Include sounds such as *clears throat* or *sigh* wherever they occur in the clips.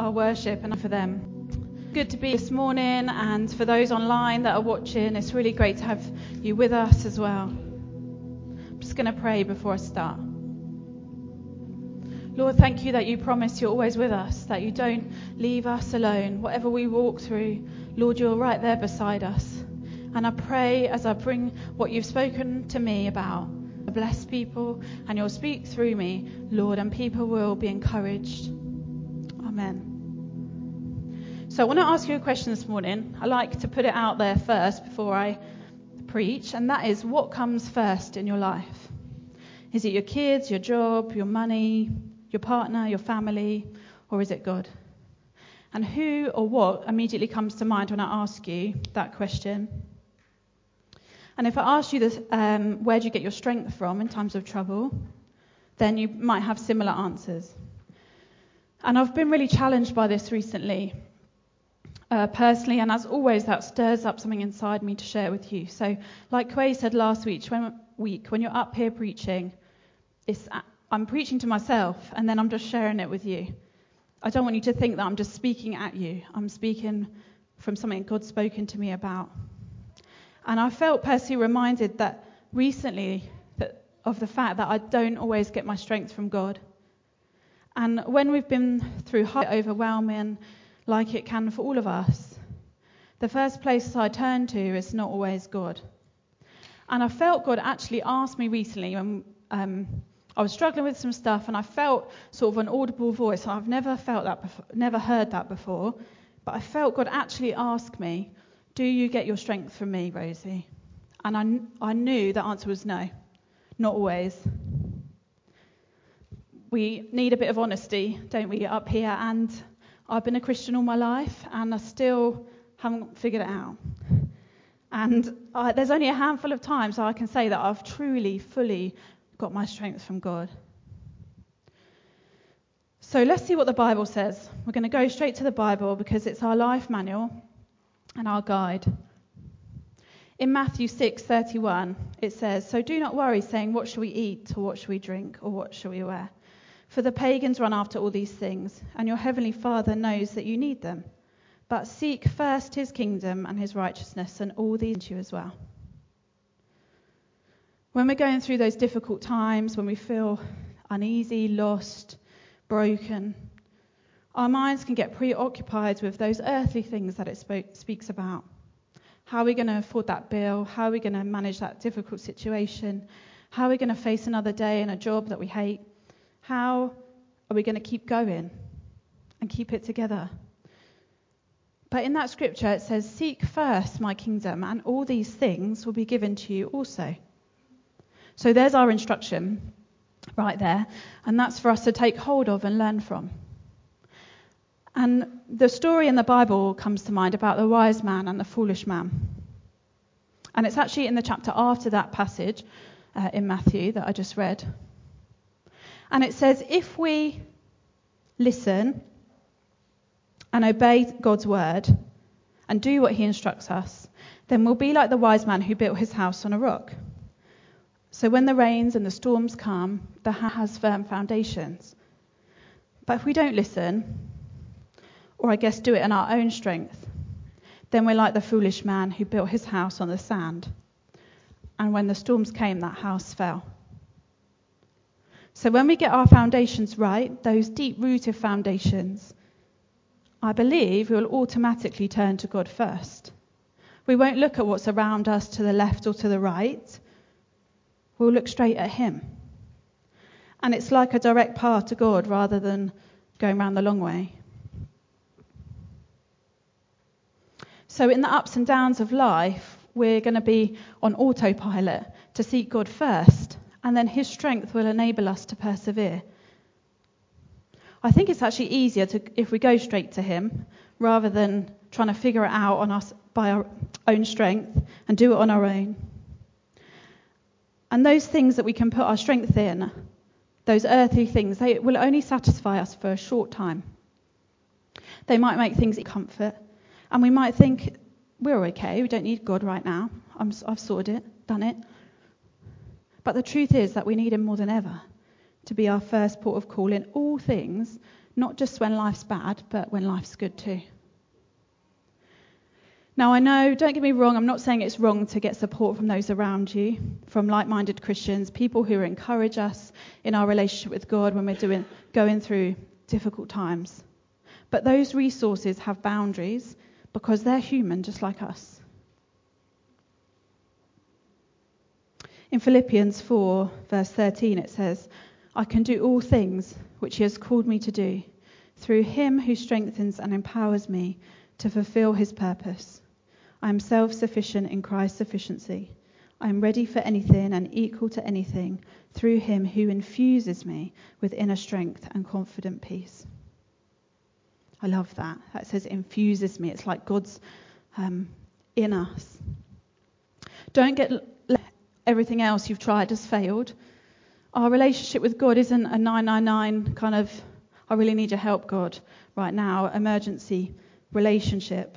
our worship and for them. Good to be this morning, and for those online that are watching, it's really great to have you with us as well. I'm just going to pray before I start. Lord, thank you that you promise you're always with us, that you don't leave us alone. Whatever we walk through, Lord, you're right there beside us. And I pray as I bring what you've spoken to me about, bless people, and you'll speak through me, Lord, and people will be encouraged. Amen. So I want to ask you a question this morning. I like to put it out there first before I preach, and that is what comes first in your life? Is it your kids, your job, your money, your partner, your family, or is it God? And who or what immediately comes to mind when I ask you that question? And if I ask you this, um, where do you get your strength from in times of trouble, then you might have similar answers. And I've been really challenged by this recently, uh, personally, and as always, that stirs up something inside me to share with you. So, like Quay said last week, when, week, when you're up here preaching, I'm preaching to myself and then I'm just sharing it with you. I don't want you to think that I'm just speaking at you. I'm speaking from something God's spoken to me about. And I felt personally reminded that recently that of the fact that I don't always get my strength from God. And when we've been through high overwhelming, like it can for all of us, the first place I turn to is not always God. And I felt God actually asked me recently when um, I was struggling with some stuff and I felt sort of an audible voice. I've never felt that before, never heard that before, but I felt God actually ask me, "Do you get your strength from me, Rosie?" And I, I knew the answer was no, not always. We need a bit of honesty, don't we, up here? And I've been a Christian all my life, and I still haven't figured it out. And I, there's only a handful of times I can say that I've truly, fully got my strength from God. So let's see what the Bible says. We're going to go straight to the Bible because it's our life manual and our guide. In Matthew 6:31, it says, "So do not worry, saying, what shall we eat, or what shall we drink, or what shall we wear? For the pagans run after all these things, and your heavenly Father knows that you need them. But seek first his kingdom and his righteousness, and all these you as well." When we're going through those difficult times, when we feel uneasy, lost, broken, our minds can get preoccupied with those earthly things that it spoke, speaks about. How are we going to afford that bill? How are we going to manage that difficult situation? How are we going to face another day in a job that we hate? How are we going to keep going and keep it together? But in that scripture, it says, Seek first my kingdom, and all these things will be given to you also. So there's our instruction right there, and that's for us to take hold of and learn from. And the story in the Bible comes to mind about the wise man and the foolish man. And it's actually in the chapter after that passage uh, in Matthew that I just read. And it says, if we listen and obey God's word and do what he instructs us, then we'll be like the wise man who built his house on a rock. So when the rains and the storms come, the house has firm foundations. But if we don't listen, or I guess do it in our own strength, then we're like the foolish man who built his house on the sand. And when the storms came, that house fell. So when we get our foundations right, those deep rooted foundations, I believe we'll automatically turn to God first. We won't look at what's around us to the left or to the right we'll look straight at Him. And it's like a direct path to God rather than going round the long way. So, in the ups and downs of life, we're going to be on autopilot to seek God first, and then His strength will enable us to persevere. I think it's actually easier to, if we go straight to Him rather than trying to figure it out on us by our own strength and do it on our own. And those things that we can put our strength in, those earthly things, they will only satisfy us for a short time. They might make things comfort, and we might think, we're okay, we don't need God right now. i have sorted it, done it. But the truth is that we need Him more than ever to be our first port of call in all things, not just when life's bad, but when life's good too. Now, I know, don't get me wrong, I'm not saying it's wrong to get support from those around you, from like minded Christians, people who encourage us in our relationship with God when we're doing, going through difficult times. But those resources have boundaries because they're human just like us. In Philippians 4, verse 13, it says, I can do all things which He has called me to do through Him who strengthens and empowers me to fulfill His purpose. I am self sufficient in Christ's sufficiency. I am ready for anything and equal to anything through Him who infuses me with inner strength and confident peace. I love that. That says infuses me. It's like God's um, in us. Don't get everything else you've tried has failed. Our relationship with God isn't a 999 kind of, I really need your help, God, right now, emergency relationship.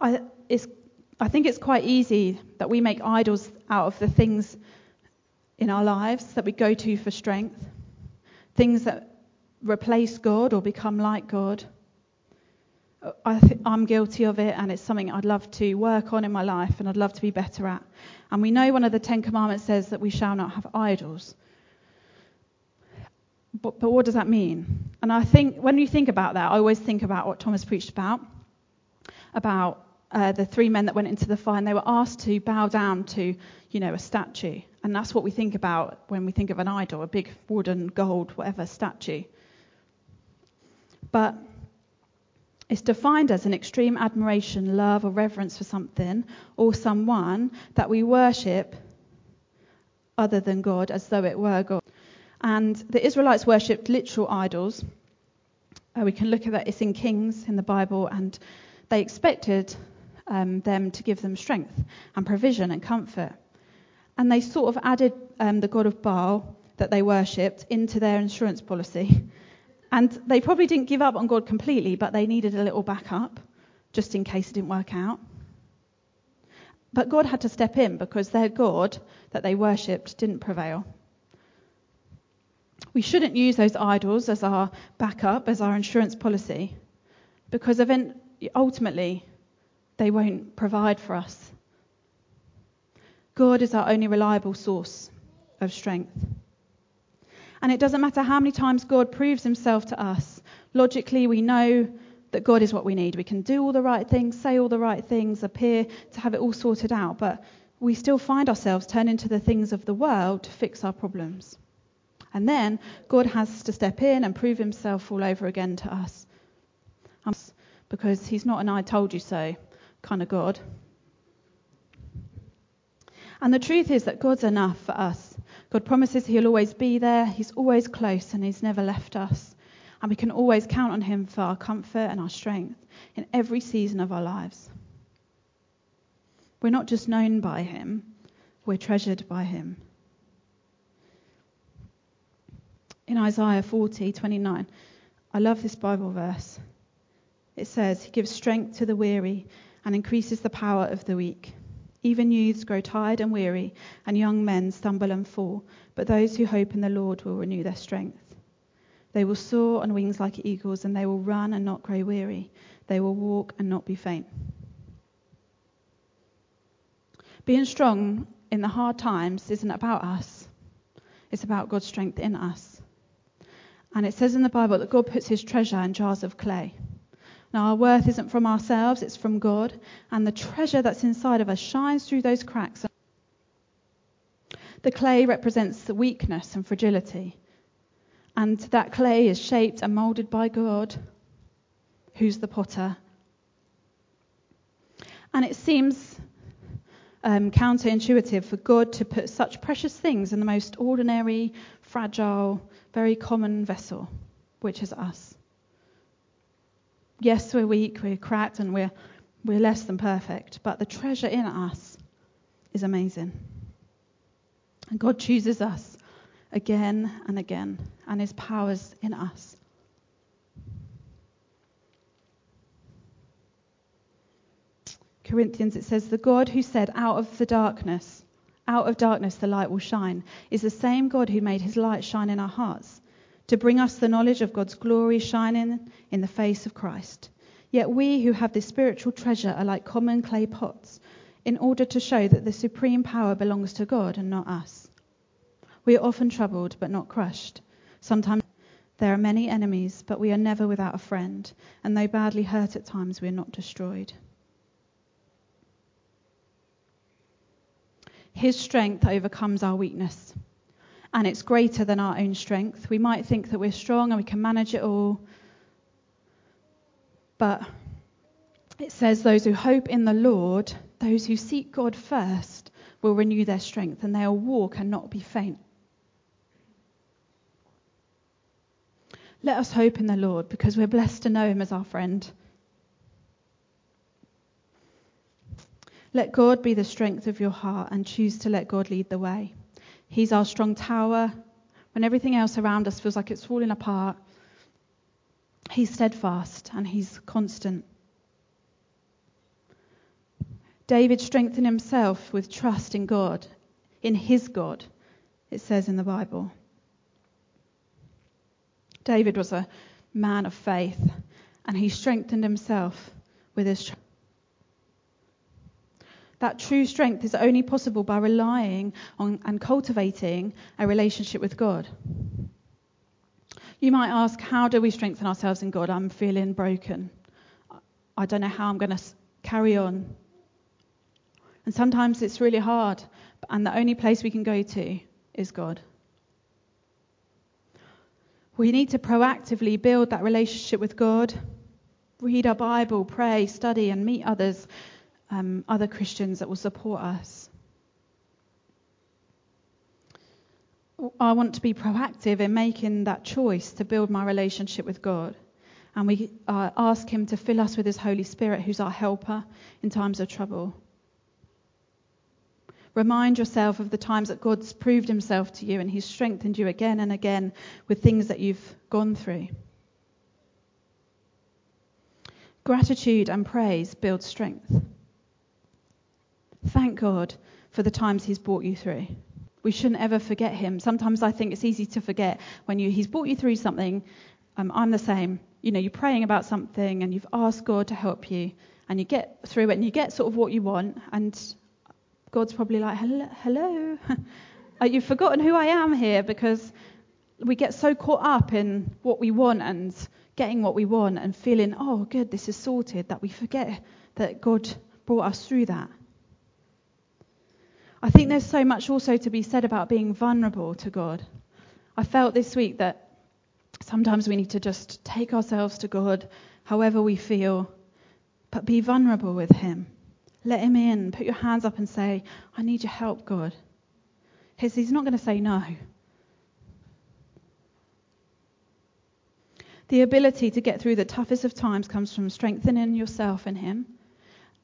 I, I think it's quite easy that we make idols out of the things in our lives that we go to for strength, things that replace God or become like God. I am guilty of it, and it's something I'd love to work on in my life and I'd love to be better at. And we know one of the Ten Commandments says that we shall not have idols. But, but what does that mean? And I think when you think about that, I always think about what Thomas preached about, about uh, the three men that went into the fire, and they were asked to bow down to, you know, a statue. And that's what we think about when we think of an idol, a big wooden, gold, whatever statue. But it's defined as an extreme admiration, love, or reverence for something or someone that we worship other than God as though it were God. And the Israelites worshipped literal idols. Uh, we can look at that, it's in Kings in the Bible, and they expected um, them to give them strength and provision and comfort. And they sort of added um, the god of Baal that they worshipped into their insurance policy. *laughs* And they probably didn't give up on God completely, but they needed a little backup just in case it didn't work out. But God had to step in because their God that they worshipped didn't prevail. We shouldn't use those idols as our backup, as our insurance policy, because ultimately they won't provide for us. God is our only reliable source of strength. And it doesn't matter how many times God proves himself to us. Logically, we know that God is what we need. We can do all the right things, say all the right things, appear to have it all sorted out, but we still find ourselves turning to the things of the world to fix our problems. And then God has to step in and prove himself all over again to us. Um, because he's not an I told you so kind of God. And the truth is that God's enough for us. God promises He'll always be there, He's always close, and He's never left us. And we can always count on Him for our comfort and our strength in every season of our lives. We're not just known by Him, we're treasured by Him. In Isaiah 40, 29, I love this Bible verse. It says, He gives strength to the weary and increases the power of the weak. Even youths grow tired and weary, and young men stumble and fall, but those who hope in the Lord will renew their strength. They will soar on wings like eagles, and they will run and not grow weary. They will walk and not be faint. Being strong in the hard times isn't about us, it's about God's strength in us. And it says in the Bible that God puts his treasure in jars of clay. Now, our worth isn't from ourselves, it's from God, and the treasure that's inside of us shines through those cracks. The clay represents the weakness and fragility, and that clay is shaped and molded by God, who's the potter. And it seems um, counterintuitive for God to put such precious things in the most ordinary, fragile, very common vessel, which is us yes, we're weak, we're cracked, and we're, we're less than perfect, but the treasure in us is amazing. And God chooses us again and again, and his power's in us. Corinthians, it says, The God who said, Out of the darkness, out of darkness the light will shine, is the same God who made his light shine in our hearts, to bring us the knowledge of God's glory shining in the face of Christ. Yet we who have this spiritual treasure are like common clay pots, in order to show that the supreme power belongs to God and not us. We are often troubled, but not crushed. Sometimes there are many enemies, but we are never without a friend, and though badly hurt at times, we are not destroyed. His strength overcomes our weakness, and it's greater than our own strength. We might think that we're strong and we can manage it all, but it says, Those who hope in the Lord, those who seek God first, will renew their strength, and they'll walk and not be faint. Let us hope in the Lord because we're blessed to know him as our friend. Let God be the strength of your heart and choose to let God lead the way. He's our strong tower. When everything else around us feels like it's falling apart, He's steadfast and He's constant. David strengthened himself with trust in God, in his God, it says in the Bible. David was a man of faith, and he strengthened himself with his trust. That true strength is only possible by relying on and cultivating a relationship with God. You might ask, how do we strengthen ourselves in God? I'm feeling broken. I don't know how I'm going to carry on. And sometimes it's really hard, and the only place we can go to is God. We need to proactively build that relationship with God, read our Bible, pray, study, and meet others um, other Christians that will support us. I want to be proactive in making that choice to build my relationship with God. And we uh, ask Him to fill us with His Holy Spirit, who's our helper in times of trouble. Remind yourself of the times that God's proved Himself to you and He's strengthened you again and again with things that you've gone through. Gratitude and praise build strength. Thank God for the times He's brought you through. We shouldn't ever forget Him. Sometimes I think it's easy to forget when you, He's brought you through something. Um, I'm the same. You know, you're praying about something and you've asked God to help you, and you get through it and you get sort of what you want, and God's probably like, hello, hello. *laughs* you've forgotten who I am here because we get so caught up in what we want and getting what we want and feeling, oh, good, this is sorted, that we forget that God brought us through that. I think there's so much also to be said about being vulnerable to God. I felt this week that sometimes we need to just take ourselves to God however we feel, but be vulnerable with Him. Let Him in. Put your hands up and say, I need your help, God. He's not going to say no. The ability to get through the toughest of times comes from strengthening yourself in Him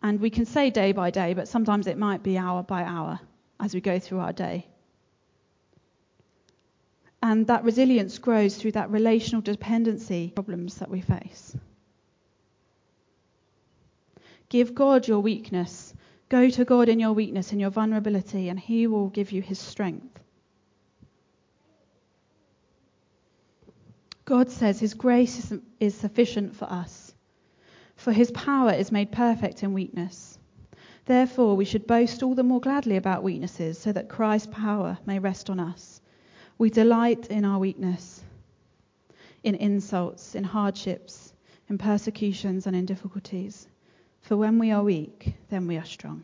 and we can say day by day, but sometimes it might be hour by hour as we go through our day. And that resilience grows through that relational dependency problems that we face. Give God your weakness. Go to God in your weakness, in your vulnerability, and He will give you His strength. God says His grace is, sufficient for us for his power is made perfect in weakness. Therefore, we should boast all the more gladly about weaknesses, so that Christ's power may rest on us. We delight in our weakness, in insults, in hardships, in persecutions, and in difficulties. For when we are weak, then we are strong.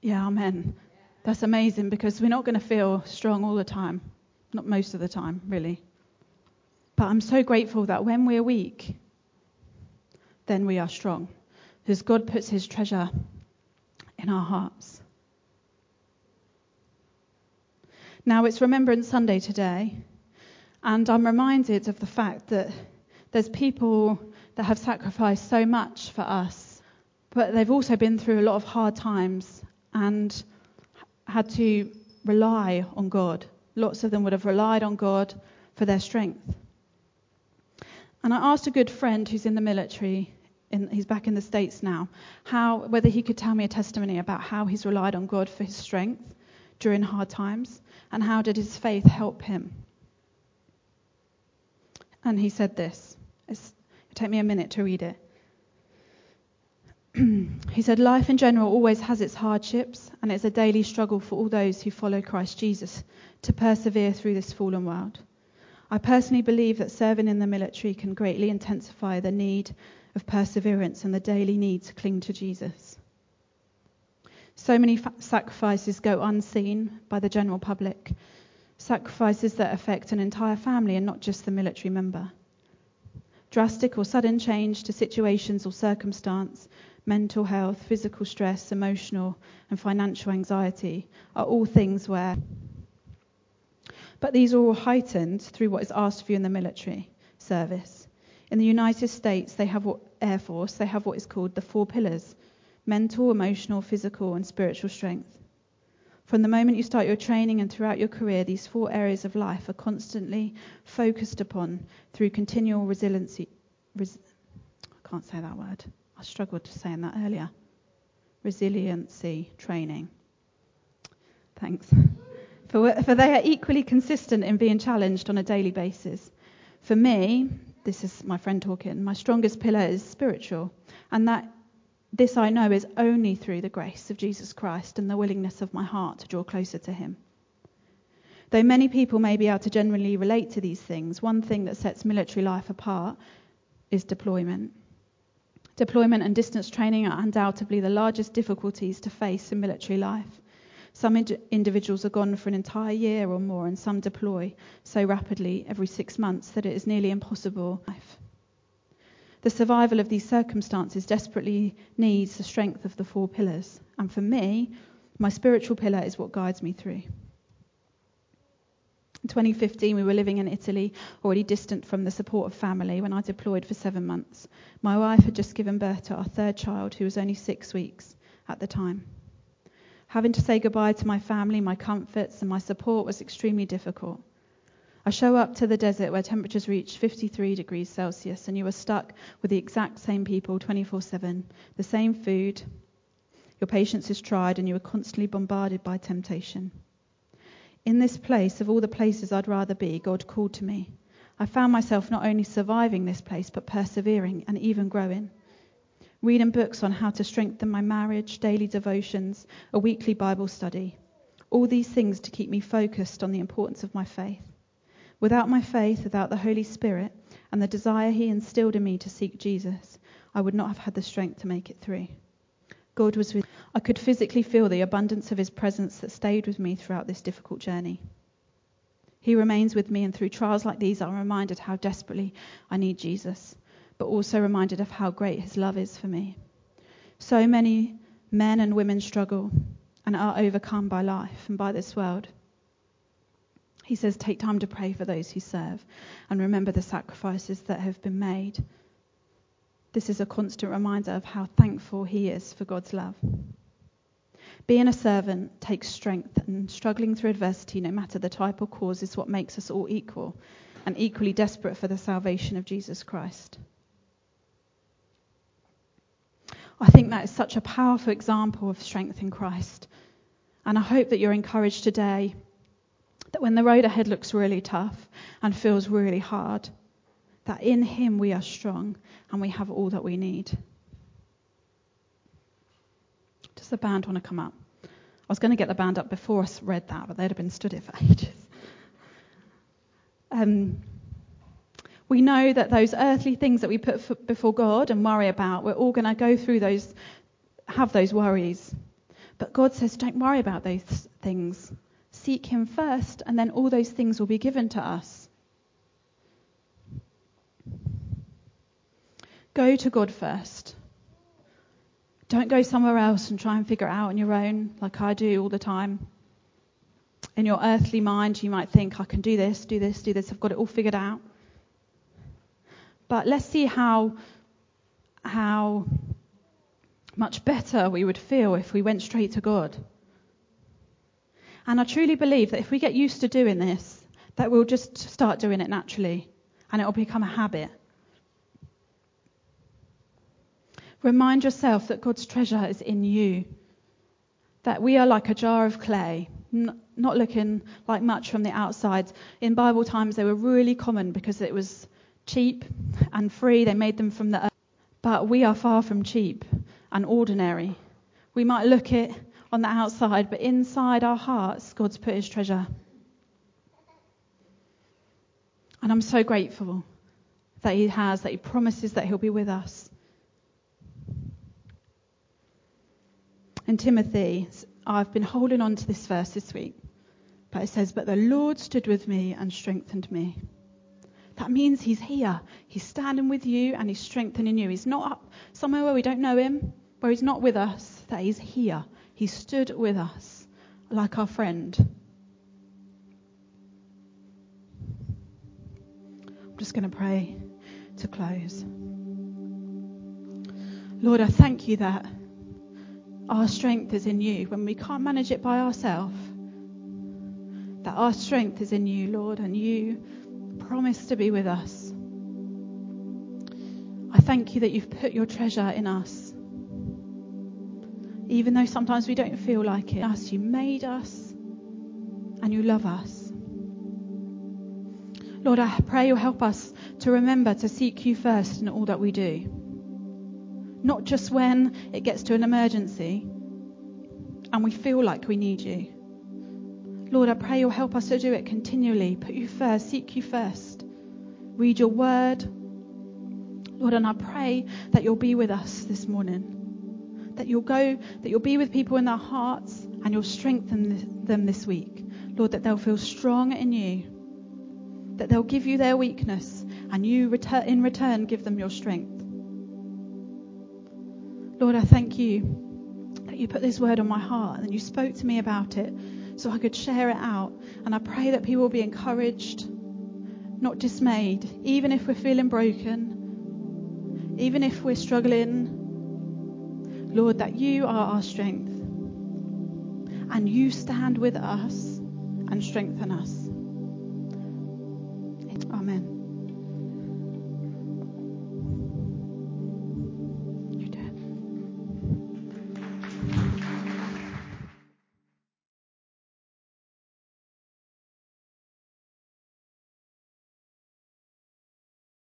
Yeah, amen. That's amazing because we're not going to feel strong all the time. Not most of the time, really. But I'm so grateful that when we're weak, then we are strong. Because God puts his treasure in our hearts. Now it's Remembrance Sunday today, and I'm reminded of the fact that there's people that have sacrificed so much for us, but they've also been through a lot of hard times and had to rely on God. Lots of them would have relied on God for their strength. And I asked a good friend who's in the military In, he's back in the States now. How, whether he could tell me a testimony about how he's relied on God for his strength during hard times and how did his faith help him. And he said this. It's, it'll take me a minute to read it. *clears throat* he said, Life in general always has its hardships, and it's a daily struggle for all those who follow Christ Jesus to persevere through this fallen world. I personally believe that serving in the military can greatly intensify the need of perseverance and the daily need to cling to Jesus. So many fa- sacrifices go unseen by the general public, sacrifices that affect an entire family and not just the military member. Drastic or sudden change to situations or circumstance, mental health, physical stress, emotional and financial anxiety are all things where but these are all heightened through what is asked of you in the military service. In the United States, they have what, Air Force, they have what is called the four pillars mental, emotional, physical, and spiritual strength. From the moment you start your training and throughout your career, these four areas of life are constantly focused upon through continual resiliency. Res, I can't say that word. I struggled to saying that earlier. Resiliency training. Thanks for, for they are equally consistent in being challenged on a daily basis. For me, this is my friend talking, my strongest pillar is spiritual, and that this I know is only through the grace of Jesus Christ and the willingness of my heart to draw closer to Him. Though many people may be able to generally relate to these things, one thing that sets military life apart is deployment. Deployment and distance training are undoubtedly the largest difficulties to face in military life. Some ind- individuals are gone for an entire year or more, and some deploy so rapidly every six months that it is nearly impossible. The survival of these circumstances desperately needs the strength of the four pillars, and for me, my spiritual pillar is what guides me through. In 2015, we were living in Italy, already distant from the support of family, when I deployed for seven months. My wife had just given birth to our third child, who was only six weeks at the time. Having to say goodbye to my family, my comforts, and my support was extremely difficult. I show up to the desert where temperatures reach 53 degrees Celsius, and you are stuck with the exact same people 24 7, the same food. Your patience is tried, and you are constantly bombarded by temptation. In this place, of all the places I'd rather be, God called to me. I found myself not only surviving this place, but persevering and even growing reading books on how to strengthen my marriage, daily devotions, a weekly Bible study. All these things to keep me focused on the importance of my faith. Without my faith, without the Holy Spirit, and the desire He instilled in me to seek Jesus, I would not have had the strength to make it through. God was with me. I could physically feel the abundance of His presence that stayed with me throughout this difficult journey. He remains with me, and through trials like these, I'm reminded how desperately I need Jesus but also reminded of how great his love is for me. So many men and women struggle and are overcome by life and by this world. He says, Take time to pray for those who serve and remember the sacrifices that have been made. This is a constant reminder of how thankful he is for God's love. Being a servant takes strength, and struggling through adversity, no matter the type or cause, is what makes us all equal and equally desperate for the salvation of Jesus Christ. I think that is such a powerful example of strength in Christ. And I hope that you're encouraged today that when the road ahead looks really tough and feels really hard, that in Him we are strong and we have all that we need. Does the band want to come up? I was going to get the band up before I read that, but they'd have been stood it for *laughs* ages. Um, we know that those earthly things that we put before God and worry about, we're all going to go through those, have those worries. But God says, don't worry about those things. Seek Him first, and then all those things will be given to us. Go to God first. Don't go somewhere else and try and figure it out on your own, like I do all the time. In your earthly mind, you might think, I can do this, do this, do this, I've got it all figured out. But let's see how, how much better we would feel if we went straight to God. And I truly believe that if we get used to doing this, that we'll just start doing it naturally and it'll become a habit. Remind yourself that God's treasure is in you. That we are like a jar of clay, n- not looking like much from the outside. In Bible times, they were really common because it was cheap and free. They made them from the earth. But we are far from cheap and ordinary. We might look it on the outside, but inside our hearts, God's put his treasure. And I'm so grateful that he has, that he promises that he'll be with us. And Timothy, I've been holding on to this verse this week, but it says, But the Lord stood with me and strengthened me. That means he's here. He's standing with you and he's strengthening you. He's not up somewhere where we don't know him, where he's not with us, that he's here. He stood with us like our friend. I'm just going to pray to close. Lord, I thank you that our strength is in you when we can't manage it by ourselves. That our strength is in you, Lord, and you promise to be with us. I thank you that you've put your treasure in us. Even though sometimes we don't feel like it, us, you made us and you love us. Lord, I pray you'll help us to remember to seek you first in all that we do. Not just when it gets to an emergency and we feel like we need you. Lord, I pray you'll help us to do it continually. Put you first, seek you first. Read your word. Lord, and I pray that you'll be with us this morning. That you'll go, that you'll be with people in their hearts and you'll strengthen them this week. Lord, that they'll feel strong in you. That they'll give you their weakness and you in return give them your strength. Lord, I thank you that you put this word on my heart and you spoke to me about it so I could share it out. And I pray that people will be encouraged, not dismayed, even if we're feeling broken, even if we're struggling. Lord, that you are our strength and you stand with us and strengthen us.